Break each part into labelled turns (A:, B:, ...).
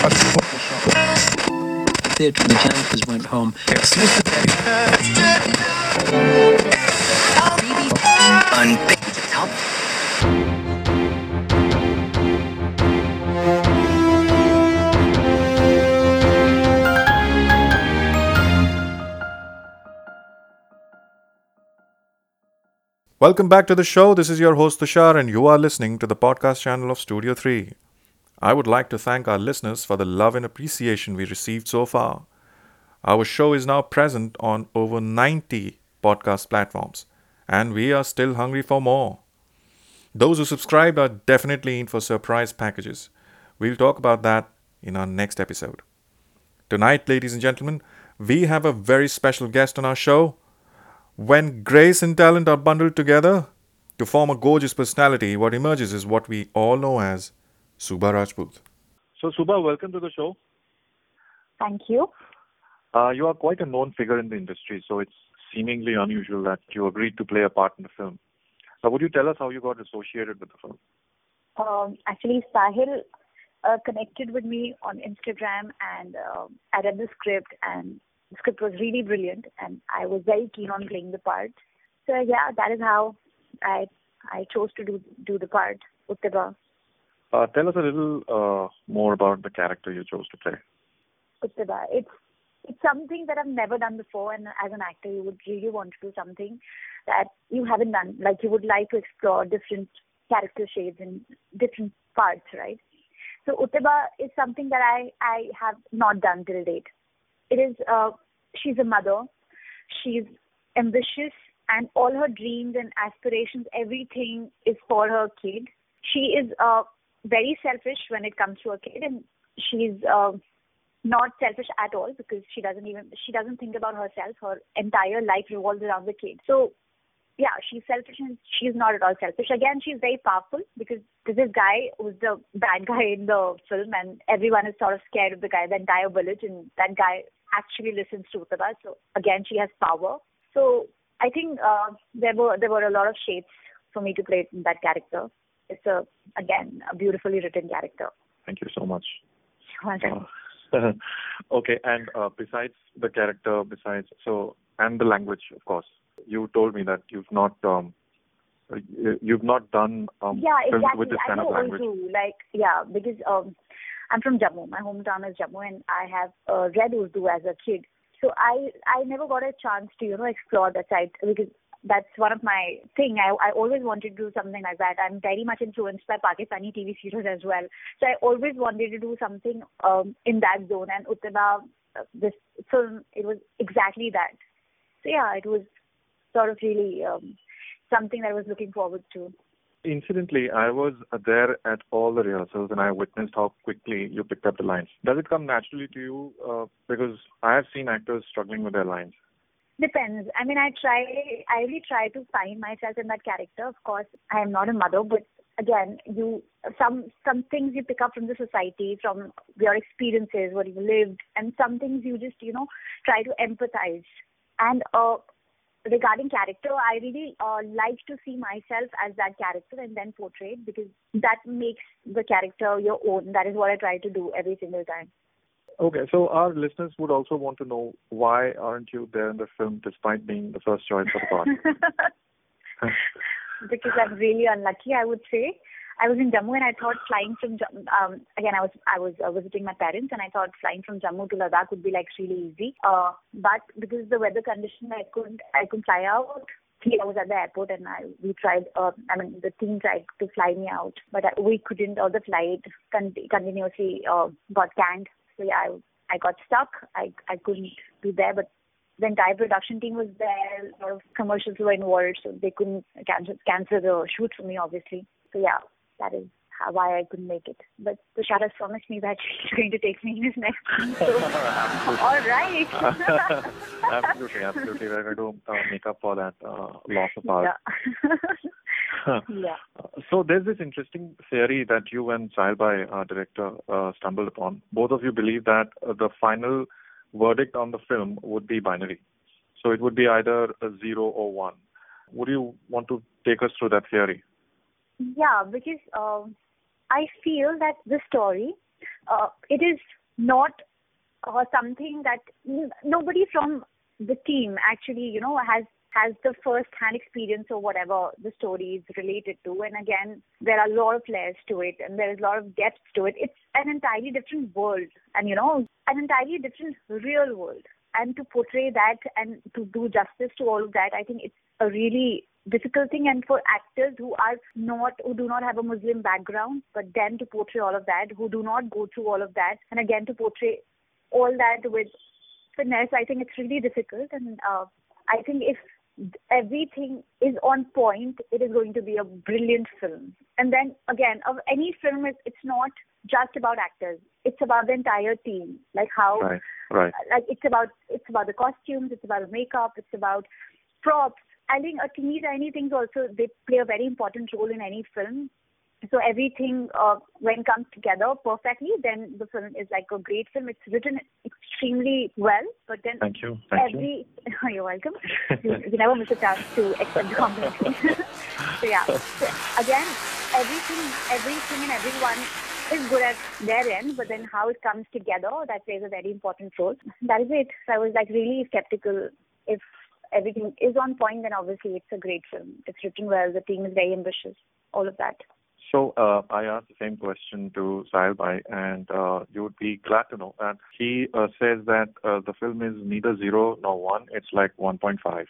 A: The Janitors went home.
B: Welcome back to the show. This is your host Tushar, and you are listening to the podcast channel of Studio 3. I would like to thank our listeners for the love and appreciation we received so far. Our show is now present on over 90 podcast platforms, and we are still hungry for more. Those who subscribed are definitely in for surprise packages. We'll talk about that in our next episode. Tonight, ladies and gentlemen, we have a very special guest on our show. When grace and talent are bundled together to form a gorgeous personality, what emerges is what we all know as Subah Rajput.
C: So, Subah, welcome to the show.
D: Thank you.
C: Uh, you are quite a known figure in the industry, so it's seemingly unusual that you agreed to play a part in the film. So, would you tell us how you got associated with the film?
D: Um, actually, Sahil uh, connected with me on Instagram, and uh, I read the script, and the script was really brilliant, and I was very keen on playing the part. So yeah, that is how I I chose to do do the part, Uttiba.
C: Uh, tell us a little uh, more about the character you chose to play.
D: Uttiba. It's it's something that I've never done before, and as an actor, you would really want to do something that you haven't done. Like you would like to explore different character shades and different parts, right? So Uttiba is something that I I have not done till date. It is uh, she's a mother, she's ambitious, and all her dreams and aspirations, everything is for her kid. She is uh, very selfish when it comes to her kid, and she's uh, not selfish at all because she doesn't even she doesn't think about herself. Her entire life revolves around the kid. So yeah, she's selfish and she's not at all selfish. Again, she's very powerful because this guy who's the bad guy in the film and everyone is sort of scared of the guy, the entire village, and that guy actually listens to Uttiba. So again, she has power. So I think uh, there were there were a lot of shades for me to play in that character. It's a again a beautifully written character.
C: Thank you so much.
D: Welcome.
C: Okay, and uh, besides the character, besides so and the language, of course, you told me that you've not um, you've not done um,
D: yeah, exactly.
C: with this kind
D: I
C: of
D: know
C: language.
D: Urdu, like yeah, because um, I'm from Jammu. My hometown is Jammu, and I have uh, read Urdu as a kid. So I I never got a chance to you know explore that side because that's one of my thing. I I always wanted to do something like that. I'm very much influenced by Pakistani TV serials as well. So I always wanted to do something um in that zone. And Uttiba, uh, this film, it was exactly that. So yeah, it was sort of really um, something that I was looking forward to.
C: Incidentally, I was there at all the rehearsals and I witnessed how quickly you picked up the lines. Does it come naturally to you? Uh, because I have seen actors struggling with their lines.
D: Depends. I mean, I try. I really try to find myself in that character. Of course, I am not a mother, but again, you some some things you pick up from the society, from your experiences, what you've lived, and some things you just you know try to empathize. And uh, regarding character, I really uh, like to see myself as that character and then portray it because that makes the character your own. That is what I try to do every single time.
C: Okay, so our listeners would also want to know why aren't you there in the film despite being the first choice for the part?
D: because I'm really unlucky, I would say. I was in Jammu and I thought flying from um again I was I was uh, visiting my parents and I thought flying from Jammu to Ladakh would be like really easy. Uh, but because of the weather condition, I couldn't I couldn't fly out. I was at the airport and I we tried. Uh, I mean the team tried to fly me out, but I, we couldn't. All the flight con- continuously uh, got canned. So yeah, I I got stuck. I I couldn't be there, but the entire production team was there. A lot of commercials were involved, so they couldn't cancel cancel the shoot for me, obviously. So yeah, that is how, why I couldn't make it. But Tushar has promised me that he's going to take me in his next film. So, all right.
C: absolutely, absolutely. We're going to uh, make up for that uh, loss of out.
D: yeah. yeah.
C: So there's this interesting theory that you and Sahilbhai, uh, director, uh, stumbled upon. Both of you believe that uh, the final verdict on the film would be binary. So it would be either a zero or one. Would you want to take us through that theory?
D: Yeah, because um, I feel that the story uh, it is not uh, something that n- nobody from the team actually, you know, has has the first hand experience or whatever the story is related to. And again, there are a lot of layers to it and there is a lot of depth to it. It's an entirely different world and, you know, an entirely different real world. And to portray that and to do justice to all of that, I think it's a really difficult thing and for actors who are not who do not have a muslim background but then to portray all of that who do not go through all of that and again to portray all that with finesse i think it's really difficult and uh, i think if everything is on point it is going to be a brilliant film and then again of any film it's, it's not just about actors it's about the entire team like how
C: Right. Right.
D: like it's about it's about the costumes, it's about the makeup, it's about props. I think a teeny tiny things also they play a very important role in any film. So everything uh, when comes together perfectly, then the film is like a great film. It's written extremely well, but then
C: Thank you. Thank you.
D: every you're welcome. you, you never miss a chance to accept the compliment. so yeah, so again, everything, everything and everyone is good at their end, but then how it comes together that plays a very important role. That is it. So I was like really skeptical if everything is on point, then obviously it's a great film. It's written well. The team is very ambitious. All of that.
C: So uh, I asked the same question to Sahil Bhai, and uh, you would be glad to know that he uh, says that uh, the film is neither zero nor one. It's like 1.5.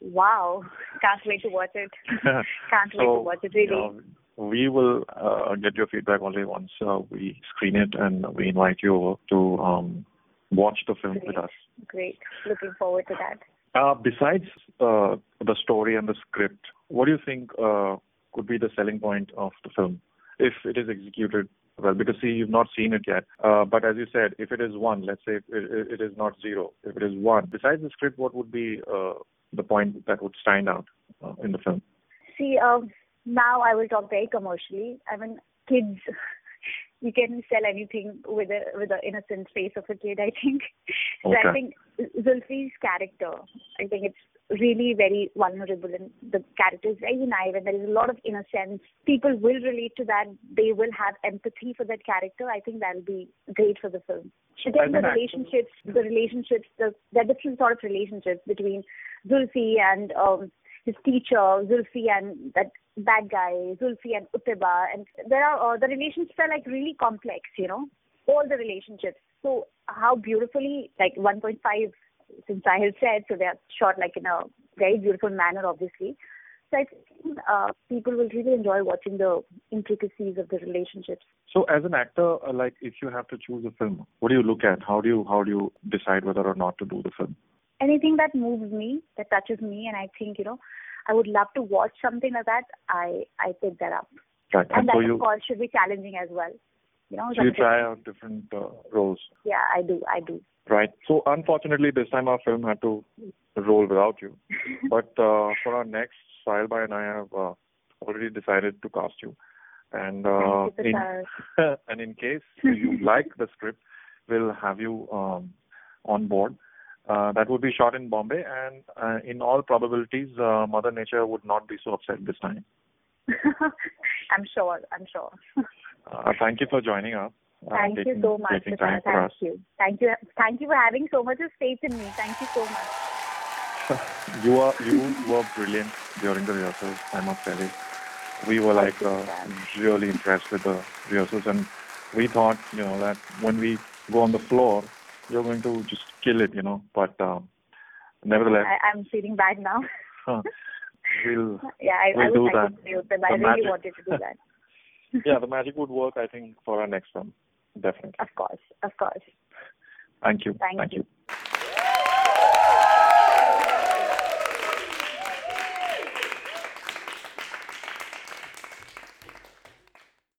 D: Wow! Can't wait to watch it. Can't wait to watch it. Really.
C: you know, we will uh, get your feedback only once uh, we screen it, and we invite you over to um, watch the film with us.
D: Great. Looking forward to that.
C: Uh, besides uh, the story and the script, what do you think uh, could be the selling point of the film if it is executed well? Because see, you've not seen it yet. Uh, but as you said, if it is one, let's say it, it, it is not zero. If it is one, besides the script, what would be uh, the point that would stand out uh, in the film?
D: See, um, now I will talk very commercially. I mean, kids, you can sell anything with a with the innocent face of a kid. I think. So I think Zulfi's character, I think it's really very vulnerable, and the character is very naive, and there is a lot of innocence. People will relate to that. They will have empathy for that character. I think that'll be great for the film. Then
C: as
D: the relationships, the relationships, the are different sort of relationships between Zulfi and um, his teacher, Zulfi and that bad guy, Zulfi and Uteba, and there are uh, the relationships are like really complex, you know, all the relationships. So how beautifully, like 1.5, since I had said, so they are shot like in a very beautiful manner, obviously. So I think uh, people will really enjoy watching the intricacies of the relationships.
C: So, as an actor, uh, like if you have to choose a film, what do you look at? How do you how do you decide whether or not to do the film?
D: anything that moves me, that touches me, and I think you know, I would love to watch something like that. I I pick that up,
C: Right.
D: and
C: And
D: that
C: so
D: of course should be challenging as well. You know,
C: so you try out different uh, roles.
D: Yeah, I do, I do.
C: Right. So unfortunately, this time our film had to roll without you. But uh, for our next, Sahil Bhai and I have uh, already decided to cast you. And uh, in and in case you like the script, we'll have you um, on board. Uh, that would be shot in Bombay, and uh, in all probabilities, uh, Mother Nature would not be so upset this time.
D: I'm sure, I'm sure.
C: Uh, thank you for joining us. Uh,
D: Thank you so much,
C: Taking time for
D: Thank you, thank you, thank you for having so much of faith in me. Thank you so much.
C: You are you were brilliant during the rehearsals. I must tell you, we were like uh, really impressed with the rehearsals, and we thought you know that when we go on the floor, you're going to just kill it, you know. But um, nevertheless,
D: I, I'm feeling bad now.
C: we'll
D: yeah, I,
C: We'll
D: I
C: do
D: wish
C: that.
D: it, but I
C: The
D: really
C: magic.
D: wanted to do that.
C: yeah, the magic would work. I think for our next film, definitely.
D: Of course, of course.
C: Thank you.
D: Thank you.
C: you.